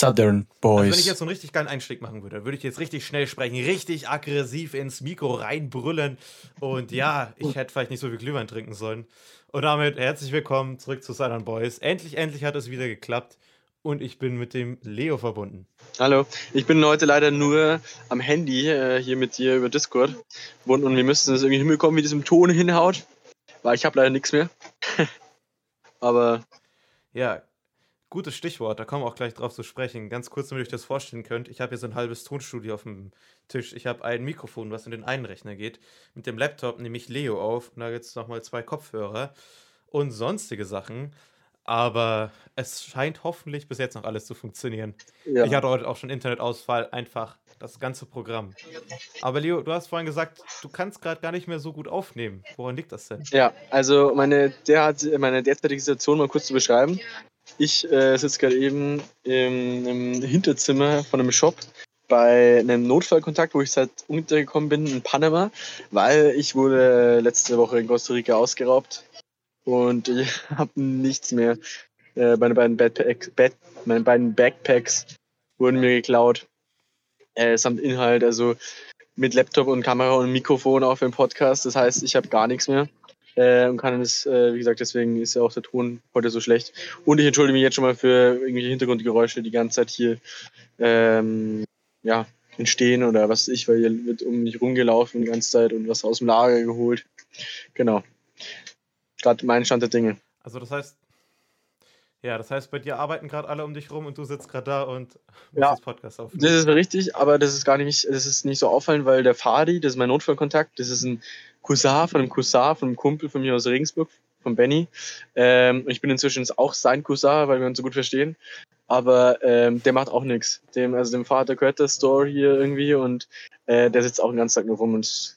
Southern Boys. Also wenn ich jetzt so einen richtig geilen Einstieg machen würde, würde ich jetzt richtig schnell sprechen, richtig aggressiv ins Mikro reinbrüllen. Und ja, ich hätte vielleicht nicht so viel Glühwein trinken sollen. Und damit herzlich willkommen zurück zu Southern Boys. Endlich, endlich hat es wieder geklappt. Und ich bin mit dem Leo verbunden. Hallo, ich bin heute leider nur am Handy äh, hier mit dir über Discord verbunden und wir müssen es irgendwie hinbekommen, wie diesem Ton hinhaut, weil ich habe leider nichts mehr. Aber Ja, gutes Stichwort, da kommen wir auch gleich drauf zu sprechen. Ganz kurz, damit ihr euch das vorstellen könnt. Ich habe hier so ein halbes Tonstudio auf dem Tisch. Ich habe ein Mikrofon, was in den einen Rechner geht. Mit dem Laptop nehme ich Leo auf und da gibt es nochmal zwei Kopfhörer und sonstige Sachen. Aber es scheint hoffentlich bis jetzt noch alles zu funktionieren. ja, Ich hatte heute auch schon Internetausfall, einfach das ganze Programm. Aber Leo, du hast vorhin gesagt, du kannst gerade gar nicht mehr so gut aufnehmen. Woran liegt das denn? ja, also meine, der hat, meine derzeitige Situation mal kurz zu beschreiben. Ich äh, sitze gerade eben im, im Hinterzimmer von einem Shop bei einem Notfallkontakt, wo ich seit untergekommen bin in Panama, weil ich wurde letzte Woche in Costa Rica ausgeraubt und ich habe nichts mehr. Äh, meine, beiden Backpacks, Back, meine beiden Backpacks wurden mir geklaut, äh, samt Inhalt, also mit Laptop und Kamera und Mikrofon auch für den Podcast. Das heißt, ich habe gar nichts mehr. Äh, und kann es, äh, wie gesagt, deswegen ist ja auch der Ton heute so schlecht. Und ich entschuldige mich jetzt schon mal für irgendwelche Hintergrundgeräusche, die die ganze Zeit hier ähm, ja, entstehen oder was ich, weil hier wird um mich rumgelaufen die ganze Zeit und was aus dem Lager geholt. Genau. Gerade mein Stand der Dinge. Also das heißt, ja, das heißt, bei dir arbeiten gerade alle um dich rum und du sitzt gerade da und musst Ja. das Podcast aufnehmen. Das ist richtig, aber das ist gar nicht, das ist nicht so auffallend, weil der Fadi, das ist mein Notfallkontakt, das ist ein Cousin von einem Cousin, von einem Kumpel von mir aus Regensburg, von Benny. Ähm, ich bin inzwischen auch sein Cousin, weil wir uns so gut verstehen. Aber ähm, der macht auch nichts. Dem, also dem Vater gehört der Store hier irgendwie und äh, der sitzt auch den ganzen Tag nur rum und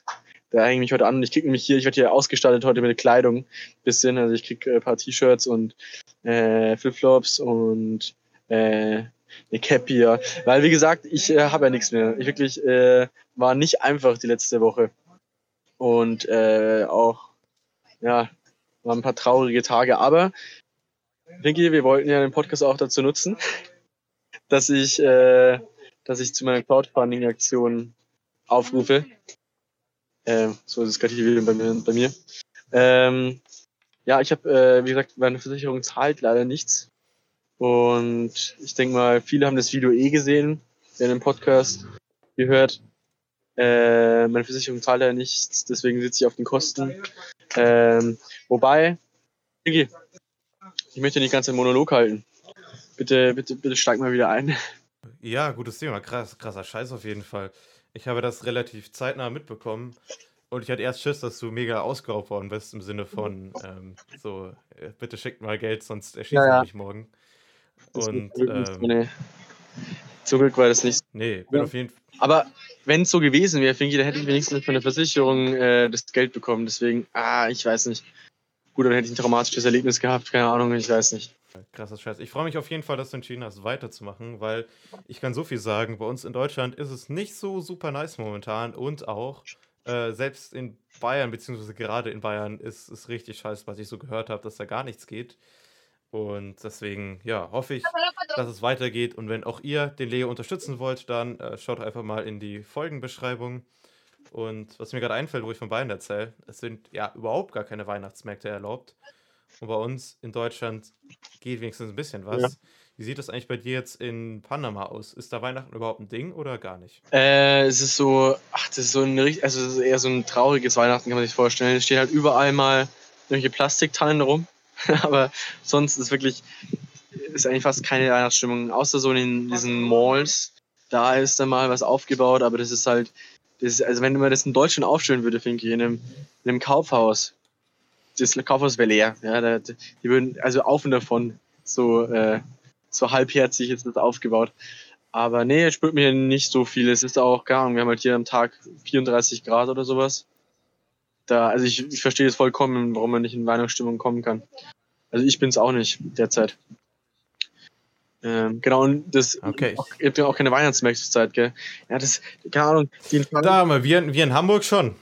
der hängt mich heute an und ich krieg nämlich hier, ich werde hier ausgestattet heute mit Kleidung bisschen. Also ich krieg äh, ein paar T-Shirts und äh, Flipflops und äh, eine Cap hier. Weil, wie gesagt, ich äh, habe ja nichts mehr. Ich wirklich äh, war nicht einfach die letzte Woche. Und äh, auch, ja, waren ein paar traurige Tage. Aber, Vicky, wir wollten ja den Podcast auch dazu nutzen, dass ich, äh, dass ich zu meiner Crowdfunding-Aktion aufrufe. Äh, so ist es gerade hier wieder bei mir. Bei mir. Ähm, ja, ich habe, äh, wie gesagt, meine Versicherung zahlt leider nichts. Und ich denke mal, viele haben das Video eh gesehen, in dem Podcast gehört. Äh, meine Versicherung zahlt ja nichts, deswegen sitze ich auf den Kosten. Ähm, wobei, Vicky, ich möchte nicht ganz den Monolog halten. Bitte, bitte, bitte steig mal wieder ein. Ja, gutes Thema. Krass, krasser Scheiß auf jeden Fall. Ich habe das relativ zeitnah mitbekommen und ich hatte erst Schiss, dass du mega ausgeraubt worden bist im Sinne von ähm, so, äh, bitte schickt mal Geld, sonst erschießen Ja, ja. mich morgen. Und ähm, nee. Zum Glück war das nicht so. nee, bin auf jeden Fall. Aber wenn es so gewesen wäre, Finki, dann hätte ich wenigstens von der Versicherung äh, das Geld bekommen. Deswegen, ah, ich weiß nicht. Gut, dann hätte ich ein traumatisches Erlebnis gehabt, keine Ahnung, ich weiß nicht. Krasser Scheiß. Ich freue mich auf jeden Fall, dass du entschieden hast, weiterzumachen, weil ich kann so viel sagen, bei uns in Deutschland ist es nicht so super nice momentan und auch äh, selbst in Bayern, beziehungsweise gerade in Bayern, ist es richtig scheiße, was ich so gehört habe, dass da gar nichts geht. Und deswegen, ja, hoffe ich, dass es weitergeht. Und wenn auch ihr den Leo unterstützen wollt, dann äh, schaut einfach mal in die Folgenbeschreibung. Und was mir gerade einfällt, wo ich von Bayern erzähle, es sind ja überhaupt gar keine Weihnachtsmärkte erlaubt. Und bei uns in Deutschland geht wenigstens ein bisschen was. Ja. Wie sieht das eigentlich bei dir jetzt in Panama aus? Ist da Weihnachten überhaupt ein Ding oder gar nicht? Äh, es ist so, ach, das ist so ein, richt- also es ist eher so ein trauriges Weihnachten, kann man sich vorstellen. Es stehen halt überall mal irgendwelche Plastiktannen rum. Aber sonst ist wirklich, ist eigentlich fast keine Weihnachtsstimmung. Außer so in diesen Malls. Da ist dann mal was aufgebaut, aber das ist halt, das ist, also wenn man das in Deutschland aufstellen würde, Finki, in einem, in einem Kaufhaus, das Kaufhaus wäre leer. Ja, da, die würden, also auf und davon, so, äh, so halbherzig ist das aufgebaut. Aber nee, es spürt mir nicht so viel. Es ist auch, Ahnung, wir haben halt hier am Tag 34 Grad oder sowas. Da, also ich, ich verstehe es vollkommen, warum man nicht in Weihnachtsstimmung kommen kann. Also ich bin's auch nicht derzeit. Ähm, genau, und das Okay. ihr habt ja auch keine Weihnachtsmärkte zur Zeit, gell? Ja, das, keine Ahnung, die Da haben wir, wir, wir in Hamburg schon.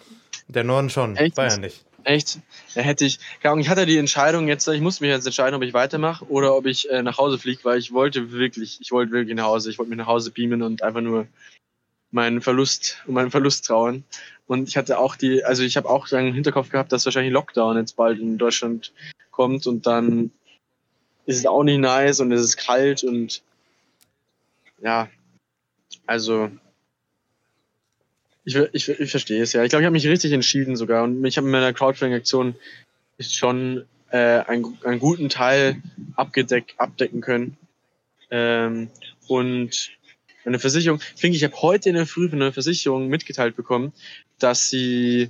Der Norden schon, Echt? Bayern nicht. Echt? Da hätte ich, keine Ahnung, ich hatte die Entscheidung jetzt, ich musste mich jetzt entscheiden, ob ich weitermache oder ob ich äh, nach Hause fliege, weil ich wollte wirklich, ich wollte wirklich nach Hause, ich wollte mich nach Hause beamen und einfach nur meinen Verlust, um meinen Verlust trauern. Und ich hatte auch die, also ich habe auch so einen Hinterkopf gehabt, dass wahrscheinlich Lockdown jetzt bald in Deutschland kommt und dann ist es auch nicht nice und es ist kalt und ja, also ich, ich, ich verstehe es ja. Ich glaube, ich habe mich richtig entschieden sogar und ich habe mit meiner Crowdfunding-Aktion schon äh, einen, einen guten Teil abgedeck, abdecken können. Ähm, und eine Versicherung, finde ich, habe heute in der Früh von einer Versicherung mitgeteilt bekommen, dass sie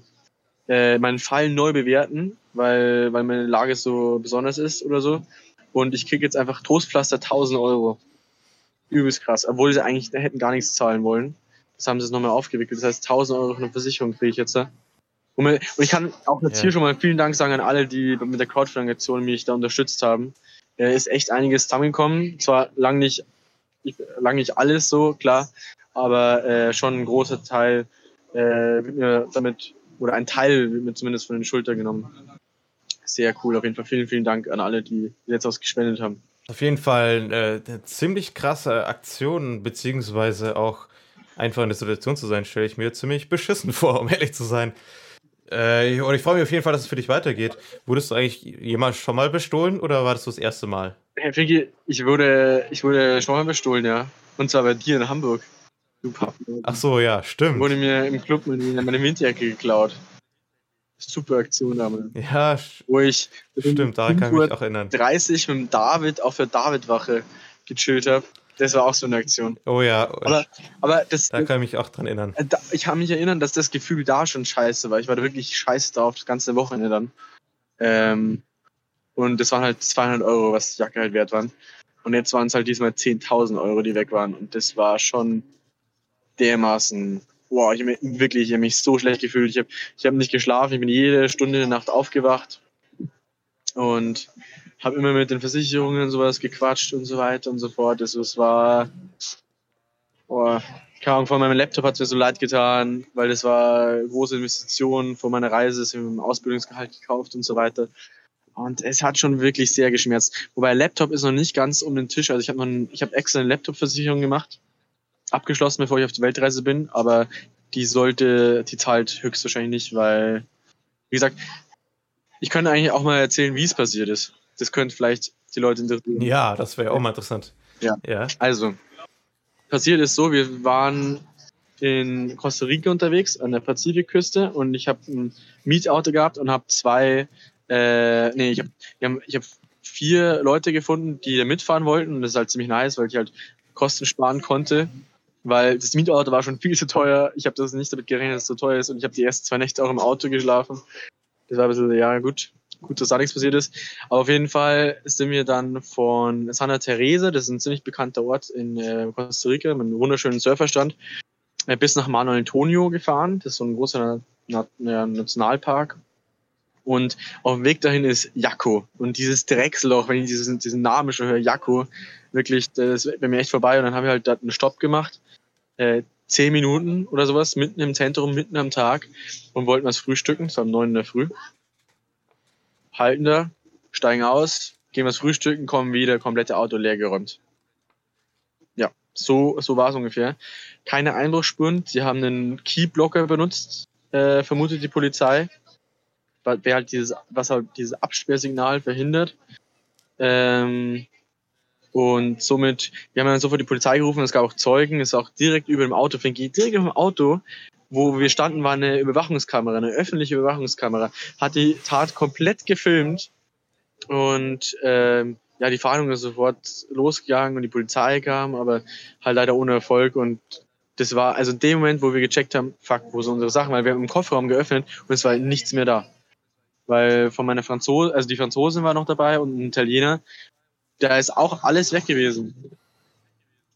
äh, meinen Fall neu bewerten, weil, weil meine Lage so besonders ist oder so. Und ich kriege jetzt einfach Trostpflaster 1000 Euro. Übelst krass, obwohl sie eigentlich hätten gar nichts zahlen wollen. Das haben sie es nochmal aufgewickelt. Das heißt, 1000 Euro von der Versicherung kriege ich jetzt. Und ich kann auch jetzt ja. hier schon mal vielen Dank sagen an alle, die mit der Crowdfunding-Aktion mich da unterstützt haben. Da ist echt einiges zusammengekommen. Zwar lang nicht, lang nicht alles so, klar, aber äh, schon ein großer Teil äh, wird mir damit, oder ein Teil wird mir zumindest von den Schultern genommen. Sehr cool, auf jeden Fall. Vielen, vielen Dank an alle, die jetzt was gespendet haben. Auf jeden Fall äh, eine ziemlich krasse Aktion, beziehungsweise auch einfach in der Situation zu sein, stelle ich mir ziemlich beschissen vor, um ehrlich zu sein. Äh, und ich freue mich auf jeden Fall, dass es für dich weitergeht. Wurdest du eigentlich jemals schon mal bestohlen oder war das das erste Mal? Herr Finki, ich wurde, ich wurde schon mal bestohlen, ja. Und zwar bei dir in Hamburg. Super. Ach so, ja, stimmt. Wurde mir im Club meine, meine Windjacke geklaut. Super Aktion damals. Ja, wo ich stimmt, daran kann ich mich auch erinnern. 30 mit dem David auf der David-Wache gechillt habe. Das war auch so eine Aktion. Oh ja. Aber, aber das, da kann ich mich auch dran erinnern. Da, ich kann mich erinnern, dass das Gefühl da schon scheiße war. Ich war da wirklich scheiße da auf das ganze Wochenende dann. Ähm, und das waren halt 200 Euro, was die Jacke halt wert waren. Und jetzt waren es halt diesmal 10.000 Euro, die weg waren. Und das war schon dermaßen. Boah, ich habe wirklich, ich mich so schlecht gefühlt. Ich habe ich hab nicht geschlafen. Ich bin jede Stunde in der Nacht aufgewacht. Und habe immer mit den Versicherungen und sowas gequatscht und so weiter und so fort. Also es war, boah, keine Ahnung, von meinem Laptop hat es mir so leid getan, weil das war große Investition vor meiner Reise, das habe ich mit dem Ausbildungsgehalt gekauft und so weiter. Und es hat schon wirklich sehr geschmerzt. Wobei Laptop ist noch nicht ganz um den Tisch. Also ich habe noch ich habe extra eine Laptop-Versicherung gemacht, abgeschlossen, bevor ich auf die Weltreise bin, aber die sollte, die zahlt höchstwahrscheinlich nicht, weil, wie gesagt, ich könnte eigentlich auch mal erzählen, wie es passiert ist das könnte vielleicht die Leute interessieren. Ja, das wäre auch mal interessant. Ja. ja. Also, passiert ist so, wir waren in Costa Rica unterwegs, an der Pazifikküste und ich habe ein Mietauto gehabt und habe zwei, äh, nee, ich habe ich hab vier Leute gefunden, die da mitfahren wollten und das ist halt ziemlich nice, weil ich halt Kosten sparen konnte, weil das Mietauto war schon viel zu teuer. Ich habe das nicht damit gerechnet, dass es so teuer ist und ich habe die ersten zwei Nächte auch im Auto geschlafen. Das war ein bisschen, ja gut, gut, dass da nichts passiert ist. Aber auf jeden Fall sind wir dann von Santa Teresa, das ist ein ziemlich bekannter Ort in äh, Costa Rica, mit einem wunderschönen Surferstand, äh, bis nach Manuel Antonio gefahren. Das ist so ein großer Na Na Nationalpark. Und auf dem Weg dahin ist Jaco. Und dieses Drecksloch, wenn ich diesen, diesen Namen schon höre, Jaco, wirklich, das wäre mir echt vorbei. Und dann haben wir halt da einen Stopp gemacht. Äh, zehn Minuten oder sowas, mitten im Zentrum, mitten am Tag und wollten was frühstücken. Es war um neun in der Früh halten da, steigen aus, gehen was frühstücken, kommen wieder, komplette Auto leer geräumt. Ja, so, so war es ungefähr. Keine Einbruchsspuren. Sie haben einen Keyblocker benutzt, äh, vermutet die Polizei. Wer halt dieses, was halt dieses Absperrsignal verhindert. Ähm, und somit, wir haben dann sofort die Polizei gerufen, es gab auch Zeugen, ist auch direkt über dem Auto, direkt über dem Auto wo wir standen, war eine Überwachungskamera, eine öffentliche Überwachungskamera, hat die Tat komplett gefilmt und ähm, ja, die Fahndung ist sofort losgegangen und die Polizei kam, aber halt leider ohne Erfolg und das war also in dem Moment, wo wir gecheckt haben, fuck, wo sind unsere Sachen, weil wir haben im Kofferraum geöffnet und es war nichts mehr da. Weil von meiner Franzosen, also die Franzosen war noch dabei und ein Italiener, da ist auch alles weg gewesen.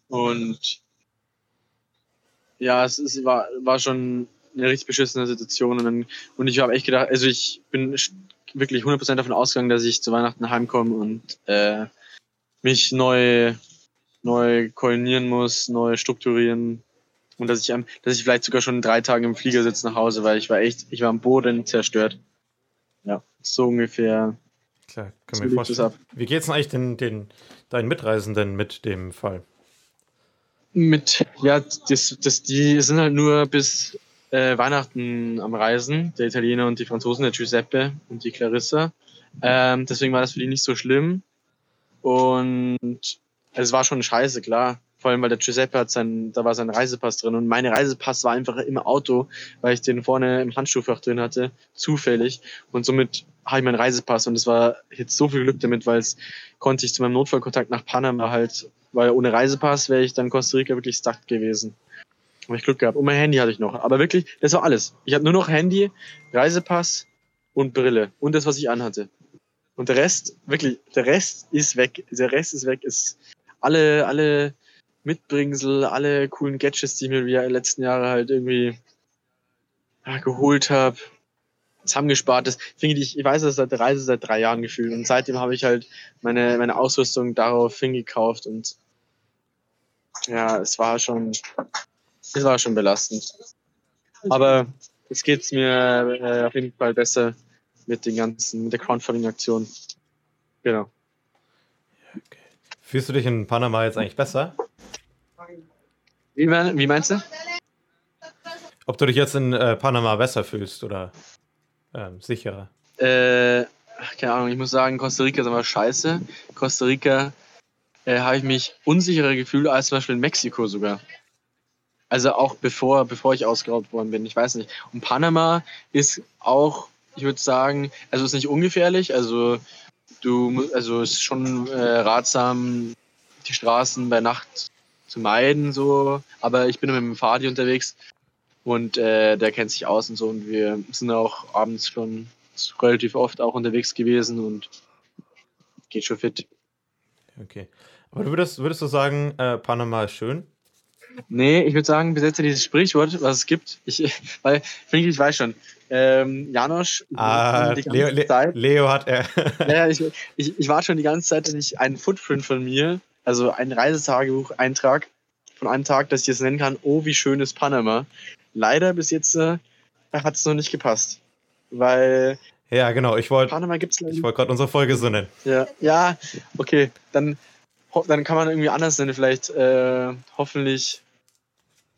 Und ja, es, es war, war schon eine richtig beschissene Situation. Und, dann, und ich habe echt gedacht, also ich bin wirklich 100% davon ausgegangen, dass ich zu Weihnachten heimkomme und äh, mich neu, neu koordinieren muss, neu strukturieren. Und dass ich, dass ich vielleicht sogar schon drei Tage im Flieger sitze nach Hause, weil ich war echt, ich war am Boden zerstört. Ja, so ungefähr. Klar, kann so mir vorstellen. Wie geht's denn eigentlich den, den, deinen Mitreisenden mit dem Fall? Mit, ja, das, das, die sind halt nur bis äh, Weihnachten am Reisen, der Italiener und die Franzosen, der Giuseppe und die Clarissa. Ähm, deswegen war das für die nicht so schlimm. Und es war schon scheiße, klar. Vor allem, weil der Giuseppe hat sein, da war sein Reisepass drin und mein Reisepass war einfach im Auto, weil ich den vorne im Handschuhfach drin hatte, zufällig. Und somit habe ich meinen Reisepass und es war jetzt so viel Glück damit, weil es konnte ich zu meinem Notfallkontakt nach Panama halt, weil ohne Reisepass wäre ich dann Costa Rica wirklich stuck gewesen. Habe ich Glück gehabt. Und mein Handy hatte ich noch. Aber wirklich, das war alles. Ich hatte nur noch Handy, Reisepass und Brille und das, was ich anhatte. Und der Rest, wirklich, der Rest ist weg. Der Rest ist weg. Ist alle, alle Mitbringsel, alle coolen Gadgets, die ich mir die letzten Jahre halt irgendwie ja, geholt habe, zusammengespart. Das finde ich, ich weiß das seit der Reise seit drei Jahren gefühlt. Und seitdem habe ich halt meine, meine Ausrüstung darauf hingekauft und ja, es war schon, es war schon belastend. Aber jetzt geht es mir äh, auf jeden Fall besser mit den ganzen, mit der Crowdfunding-Aktion. Genau. Fühlst du dich in Panama jetzt eigentlich besser? Wie, wie meinst du? Ob du dich jetzt in äh, Panama besser fühlst oder ähm, sicherer? Äh, keine Ahnung, ich muss sagen, Costa Rica ist aber scheiße. Costa Rica äh, habe ich mich unsicherer gefühlt als zum Beispiel in Mexiko sogar. Also auch bevor, bevor ich ausgeraubt worden bin, ich weiß nicht. Und Panama ist auch, ich würde sagen, also ist nicht ungefährlich, also du, also ist schon äh, ratsam, die Straßen bei Nacht zu meiden, so. Aber ich bin mit dem Fadi unterwegs und äh, der kennt sich aus und so. Und wir sind auch abends schon relativ oft auch unterwegs gewesen und geht schon fit. Okay. Aber du würdest, würdest du sagen, äh, Panama ist schön? Nee, ich würde sagen, besetze dieses Sprichwort, was es gibt. Ich, weil, finde ich, ich weiß schon. Ähm, Janosch, ah, Leo, Le Leo hat er. ja, ich, ich, ich war schon die ganze Zeit, ich einen Footprint von mir also ein Reisetagebuch-Eintrag von einem Tag, dass ich es nennen kann, oh, wie schön ist Panama. Leider bis jetzt äh, hat es noch nicht gepasst. Weil. Ja, genau, ich wollte. Panama gibt's Ich wollte gerade unsere Folge so nennen. Ja, ja, okay. Dann, dann kann man irgendwie anders nennen, vielleicht äh, hoffentlich.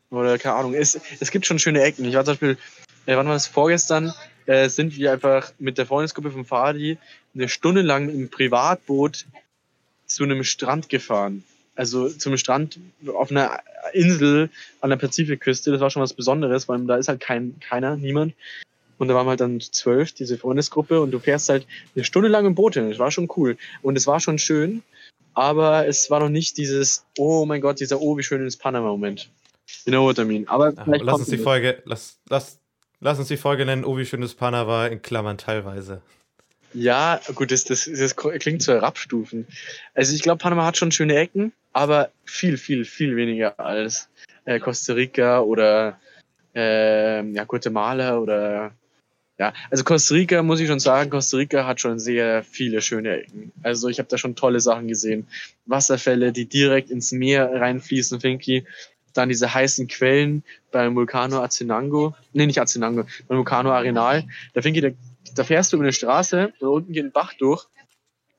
Oder keine Ahnung. Es, es gibt schon schöne Ecken. Ich war zum Beispiel, äh, wann war es vorgestern, äh, sind wir einfach mit der Freundesgruppe von Fadi eine Stunde lang im Privatboot zu einem Strand gefahren. Also zum Strand auf einer Insel an der Pazifikküste. Das war schon was Besonderes, weil da ist halt kein, keiner, niemand. Und da waren wir halt dann zwölf, diese Freundesgruppe, und du fährst halt eine Stunde lang im Boot hin. Das war schon cool. Und es war schon schön, aber es war noch nicht dieses, oh mein Gott, dieser, oh, wie schön ist Panama-Moment. You know what I mean. Aber ja, lass uns die Folge, lass, lass, lass uns die Folge nennen, oh, wie schön ist Panama in Klammern teilweise. Ja, gut, das, das, das klingt so herabstufen. Also ich glaube, Panama hat schon schöne Ecken, aber viel, viel, viel weniger als äh, Costa Rica oder äh, ja, Guatemala oder ja, also Costa Rica muss ich schon sagen, Costa Rica hat schon sehr viele schöne Ecken. Also ich habe da schon tolle Sachen gesehen. Wasserfälle, die direkt ins Meer reinfließen, Finky. Dann diese heißen Quellen beim Vulcano Azenango. Nee, nicht Azenango, beim Vulcano Arenal. Da Finky, da da fährst du über eine Straße und unten geht ein Bach durch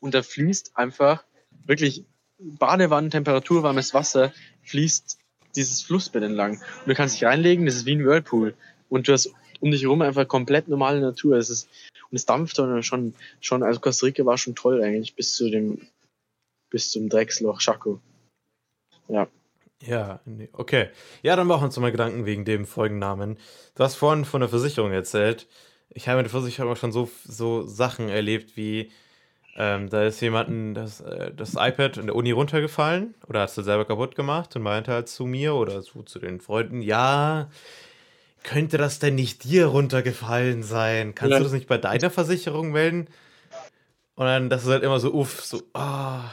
und da fließt einfach wirklich Badewannen, temperaturwarmes Wasser, fließt dieses Flussbett entlang. Und du kannst dich reinlegen, das ist wie ein Whirlpool. Und du hast um dich herum einfach komplett normale Natur. Es ist, und es dampft dann schon, schon, also Costa Rica war schon toll eigentlich, bis zu dem, bis zum Drecksloch Chaco. Ja. Ja, okay. Ja, dann machen wir uns mal Gedanken wegen dem Folgennamen. Du hast vorhin von der Versicherung erzählt ich habe mit der Versicherung schon so, so Sachen erlebt wie, ähm, da ist jemandem das, äh, das iPad in der Uni runtergefallen oder hat es selber kaputt gemacht und meinte halt zu mir oder zu, zu den Freunden, ja, könnte das denn nicht dir runtergefallen sein? Kannst ja. du das nicht bei deiner Versicherung melden? Und dann, das ist halt immer so, uff, so, ah,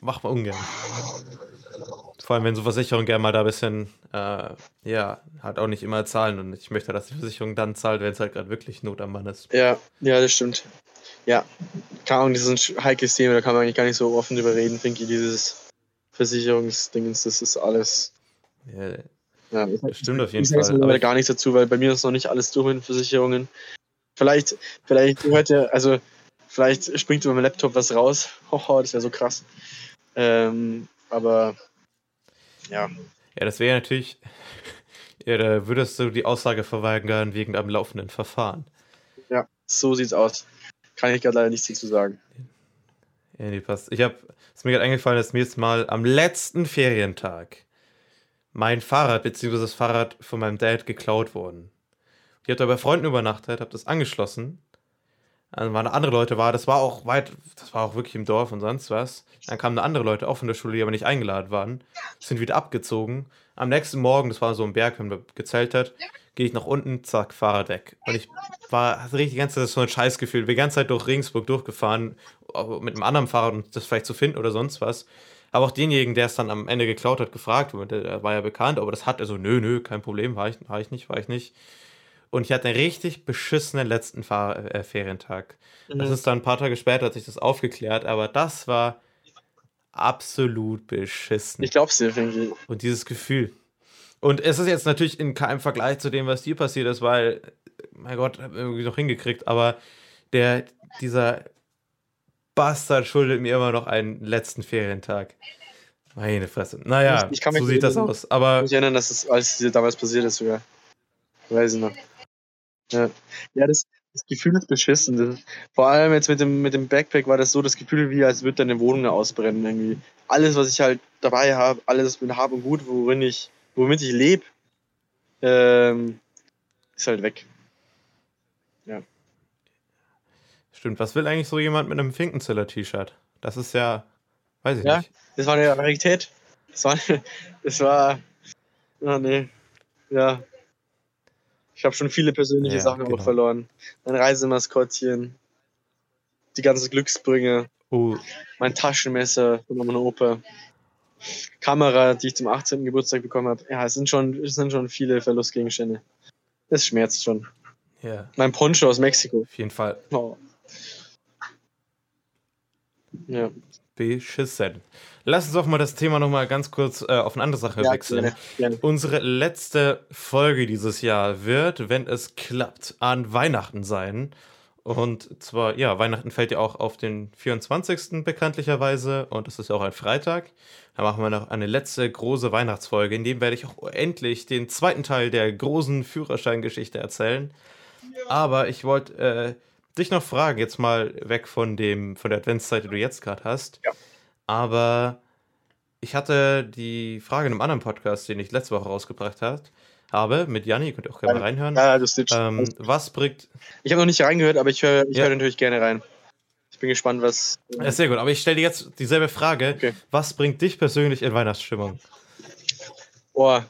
mach mal ungern. Vor allem, wenn so Versicherungen gerne mal da ein bisschen, äh, ja, halt auch nicht immer zahlen. Und ich möchte, dass die Versicherung dann zahlt, wenn es halt gerade wirklich Not am Mann ist. Ja, ja, das stimmt. Ja, keine Ahnung, das ist ein heikles Thema, da kann man eigentlich gar nicht so offen drüber reden, finde ich, dieses Versicherungsdingens, das ist alles. Ja, ja das stimmt auf jeden ich Fall. Ich gar nichts dazu, weil bei mir ist noch nicht alles durch mit Versicherungen. Vielleicht, vielleicht heute, also vielleicht springt über meinem Laptop was raus. Hoho, das wäre so krass. Ähm, aber ja. Ja, das wäre natürlich. Ja, da würdest du die Aussage verweigern wegen einem laufenden Verfahren. Ja, so sieht's aus. Kann ich gerade leider nichts dazu sagen. Ja, nee, passt. Ich habe, es mir gerade eingefallen, dass mir jetzt mal am letzten Ferientag mein Fahrrad bzw. das Fahrrad von meinem Dad geklaut worden. Ich habe da bei Freunden übernachtet, habe das angeschlossen. Dann waren andere Leute war, das war auch weit, das war auch wirklich im Dorf und sonst was. Dann kamen andere Leute auch von der Schule, die aber nicht eingeladen waren, sind wieder abgezogen. Am nächsten Morgen, das war so ein Berg, wenn man gezeltet, gehe ich nach unten, zack, Fahrrad weg. Und ich war, hatte richtig die ganze Zeit so ein Scheißgefühl, bin die ganze Zeit durch Regensburg durchgefahren, mit einem anderen Fahrrad und das vielleicht zu finden oder sonst was. Aber auch denjenigen, der es dann am Ende geklaut hat, gefragt, der war ja bekannt, aber das hat er so, nö, nö, kein Problem, war ich, war ich nicht, war ich nicht. Und ich hatte einen richtig beschissenen letzten Fahr äh, Ferientag. Mhm. Das ist dann ein paar Tage später, hat sich das aufgeklärt, aber das war absolut beschissen. Ich glaub's dir, irgendwie. Und dieses Gefühl. Und es ist jetzt natürlich in keinem Vergleich zu dem, was dir passiert ist, weil, mein Gott, hab irgendwie noch hingekriegt, aber der, dieser Bastard schuldet mir immer noch einen letzten Ferientag. Meine Fresse. Naja, ich, ich so sieht das aus. Aber ich mich erinnern, dass es, als damals passiert ist, sogar. Weiß ich noch. Ja, ja das, das Gefühl ist beschissen. Das, vor allem jetzt mit dem, mit dem Backpack war das so das Gefühl, wie als würde deine Wohnung ausbrennen. Irgendwie. Alles, was ich halt dabei habe, alles mit Hab und Gut, worin ich, womit ich lebe, ähm, ist halt weg. Ja. Stimmt, was will eigentlich so jemand mit einem Finkenzeller-T-Shirt? Das ist ja, weiß ich ja, nicht. Das war eine Rarität. Das war, das war, oh nee, ja, ich habe schon viele persönliche ja, Sachen genau. auch verloren. Mein Reisemaskottchen, die ganzen Glücksbringer, uh. mein Taschenmesser von meiner Opa, Kamera, die ich zum 18. Geburtstag bekommen habe. Ja, es sind schon, es sind schon viele Verlustgegenstände. Es schmerzt schon. Ja. Mein Poncho aus Mexiko. Auf jeden Fall. Oh. Ja. Beschissen. Lass uns doch mal das Thema nochmal ganz kurz äh, auf eine andere Sache ja, wechseln. Gerne, gerne. Unsere letzte Folge dieses Jahr wird, wenn es klappt, an Weihnachten sein. Und zwar, ja, Weihnachten fällt ja auch auf den 24. bekanntlicherweise und es ist ja auch ein Freitag. Da machen wir noch eine letzte große Weihnachtsfolge, in dem werde ich auch endlich den zweiten Teil der großen Führerscheingeschichte erzählen. Aber ich wollte äh, dich noch fragen, jetzt mal weg von dem von der Adventszeit, die du jetzt gerade hast. Ja. Aber ich hatte die Frage in einem anderen Podcast, den ich letzte Woche rausgebracht habe, mit Janni, könnt ihr auch gerne mal reinhören. Ja, das ist ähm, Was bringt. Ich habe noch nicht reingehört, aber ich höre ich ja. hör natürlich gerne rein. Ich bin gespannt, was. Ja, sehr gut, aber ich stelle dir jetzt dieselbe Frage. Okay. Was bringt dich persönlich in Weihnachtsstimmung? Boah.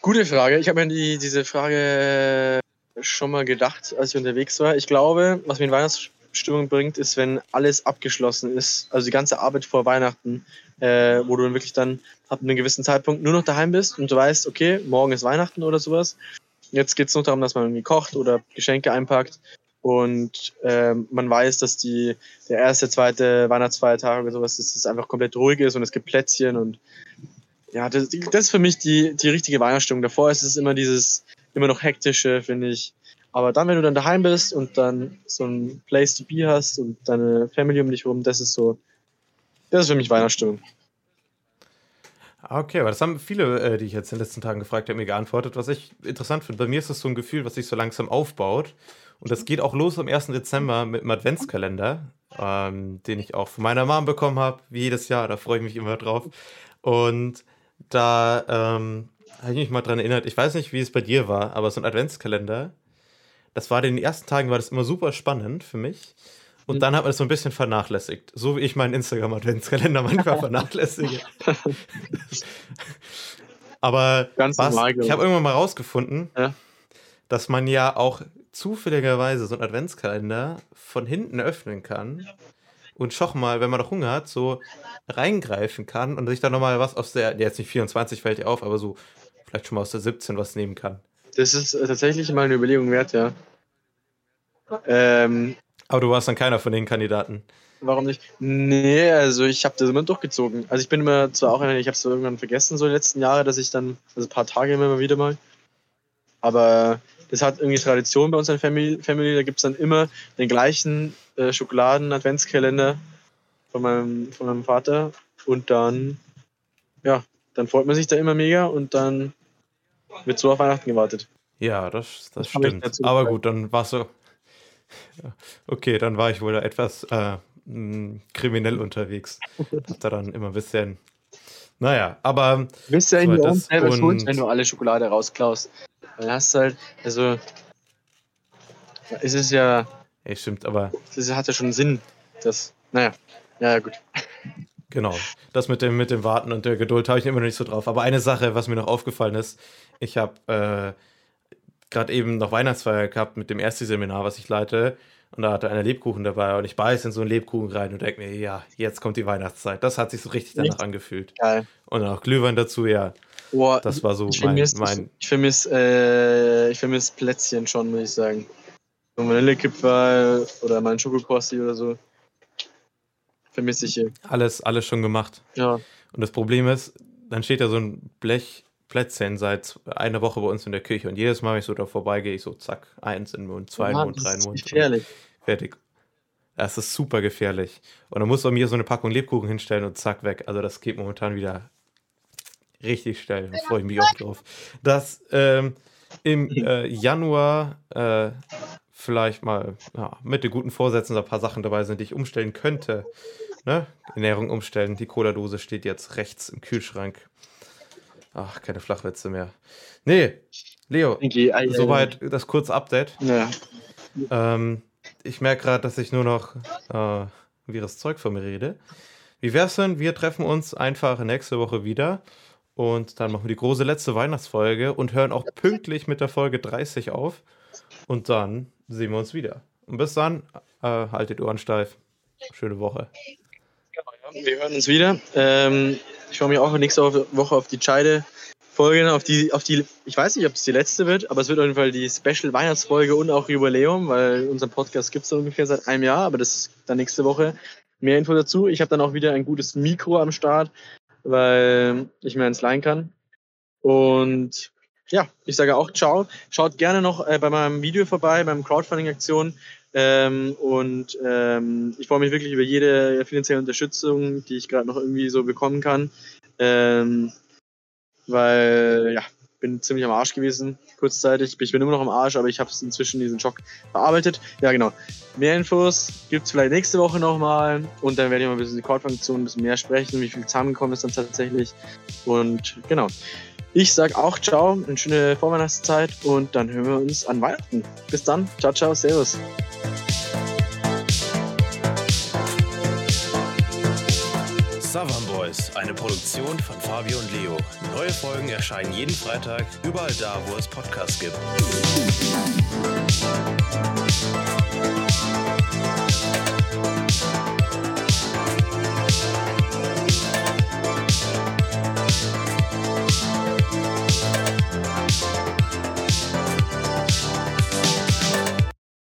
Gute Frage. Ich habe mir die, diese Frage schon mal gedacht, als ich unterwegs war. Ich glaube, was mir in Weihnachtsstimmung Stimmung bringt, ist, wenn alles abgeschlossen ist, also die ganze Arbeit vor Weihnachten, äh, wo du dann wirklich dann ab einem gewissen Zeitpunkt nur noch daheim bist und du weißt, okay, morgen ist Weihnachten oder sowas. Jetzt geht es nur darum, dass man irgendwie kocht oder Geschenke einpackt und äh, man weiß, dass die, der erste, zweite Weihnachtsfeiertag oder sowas, dass es einfach komplett ruhig ist und es gibt Plätzchen und ja, das, das ist für mich die, die richtige Weihnachtsstimmung. Davor ist es immer dieses, immer noch hektische, finde ich. Aber dann, wenn du dann daheim bist und dann so ein Place to be hast und deine Family um dich herum, das ist so, das ist für mich Weihnachtsstimmung. Okay, aber das haben viele, äh, die ich jetzt in den letzten Tagen gefragt habe, mir geantwortet, was ich interessant finde. Bei mir ist das so ein Gefühl, was sich so langsam aufbaut. Und das geht auch los am 1. Dezember mit dem Adventskalender, ähm, den ich auch von meiner Mom bekommen habe, wie jedes Jahr. Da freue ich mich immer drauf. Und da ähm, habe ich mich mal dran erinnert, ich weiß nicht, wie es bei dir war, aber so ein Adventskalender, das war in den ersten Tagen war das immer super spannend für mich. Und mhm. dann hat man es so ein bisschen vernachlässigt. So wie ich meinen Instagram-Adventskalender manchmal vernachlässige. Aber Ganz was, normal, ich habe irgendwann mal rausgefunden, ja? dass man ja auch zufälligerweise so einen Adventskalender von hinten öffnen kann und schoch mal, wenn man noch Hunger hat, so reingreifen kann und sich dann nochmal was aus der, jetzt nicht 24 fällt ja auf, aber so vielleicht schon mal aus der 17 was nehmen kann. Das ist äh, tatsächlich mal eine Überlegung wert, ja. Ähm, Aber du warst dann keiner von den Kandidaten. Warum nicht? Nee, also ich habe das immer durchgezogen. Also ich bin immer zwar auch, ich habe es irgendwann vergessen, so die letzten Jahre, dass ich dann, also ein paar Tage immer wieder mal. Aber das hat irgendwie Tradition bei uns in der Family. Family. Da gibt es dann immer den gleichen äh, Schokoladen-Adventskalender von meinem, von meinem Vater. Und dann, ja, dann freut man sich da immer mega und dann wird so auf Weihnachten gewartet. Ja, das, das, das stimmt. Aber gut, dann war so. Okay, dann war ich wohl etwas äh, kriminell unterwegs. Hab da dann immer ein bisschen. Naja, aber. Du bist ja in die selber schuld, wenn du alle Schokolade rausklaust. Dann hast du halt, also. Es ist ja. Ja, stimmt, aber. Das hat ja schon Sinn. Das. Naja. Ja, ja, gut. Genau. Das mit dem, mit dem Warten und der Geduld habe ich immer noch nicht so drauf. Aber eine Sache, was mir noch aufgefallen ist, ich habe äh, gerade eben noch Weihnachtsfeier gehabt mit dem ersten Seminar, was ich leite. Und da hatte einer Lebkuchen dabei und ich beiß in so einen Lebkuchen rein und denke mir, ja, jetzt kommt die Weihnachtszeit. Das hat sich so richtig danach angefühlt. Geil. Und dann auch Glühwein dazu, ja. Boah, das war so ich mein, vermiss, mein. Ich vermisse äh, vermiss Plätzchen schon, muss ich sagen. So Vanillekipferl oder mein Schokokrossi oder so. Vermisse ich hier. Alles, alles schon gemacht. Ja. Und das Problem ist, dann steht da so ein Blech Plätzchen seit einer Woche bei uns in der Küche. Und jedes Mal, wenn ich so da vorbeigehe, ich so zack, eins in den Mund, zwei in den Mund, drei in den Mund. Gefährlich. Fertig. Das ist super gefährlich. Und dann muss man mir so eine Packung Lebkuchen hinstellen und zack, weg. Also das geht momentan wieder richtig schnell. Da freue ich mich auch drauf. Dass ähm, im äh, Januar äh, vielleicht mal ja, mit den guten Vorsätzen ein paar Sachen dabei sind, die ich umstellen könnte. Ne? Ernährung umstellen. Die Cola-Dose steht jetzt rechts im Kühlschrank. Ach, keine Flachwitze mehr. Nee, Leo, okay, ah, soweit das kurze Update. Ja. Ähm, ich merke gerade, dass ich nur noch äh, wirres Zeug von mir rede. Wie wär's denn? Wir treffen uns einfach nächste Woche wieder und dann machen wir die große letzte Weihnachtsfolge und hören auch pünktlich mit der Folge 30 auf. Und dann sehen wir uns wieder. Und bis dann, äh, haltet Ohren steif. Schöne Woche. Genau, wir hören uns wieder. Ähm, ich freue mich auch nächste Woche auf die Scheide-Folge, auf die, auf die, ich weiß nicht, ob es die letzte wird, aber es wird auf jeden Fall die Special-Weihnachtsfolge und auch Jubiläum, weil unseren Podcast gibt es ungefähr seit einem Jahr, aber das ist dann nächste Woche. Mehr Info dazu. Ich habe dann auch wieder ein gutes Mikro am Start, weil ich mir eins leihen kann. Und ja, ich sage auch ciao. Schaut gerne noch äh, bei meinem Video vorbei, beim Crowdfunding-Aktion. Ähm, und ähm, ich freue mich wirklich über jede finanzielle Unterstützung, die ich gerade noch irgendwie so bekommen kann. Ähm, weil, ja, bin ziemlich am Arsch gewesen, kurzzeitig. Ich bin immer noch am Arsch, aber ich habe inzwischen diesen Schock verarbeitet. Ja, genau. Mehr Infos gibt es vielleicht nächste Woche nochmal. Und dann werde ich mal ein bisschen die Call-Funktion ein bisschen mehr sprechen, wie viel zusammengekommen ist dann tatsächlich. Und genau. Ich sag auch ciao, eine schöne Vorweihnachtszeit und dann hören wir uns an Weihnachten. Bis dann. Ciao, ciao, servus. Savan Boys, eine Produktion von Fabio und Leo. Neue Folgen erscheinen jeden Freitag, überall da, wo es Podcasts gibt.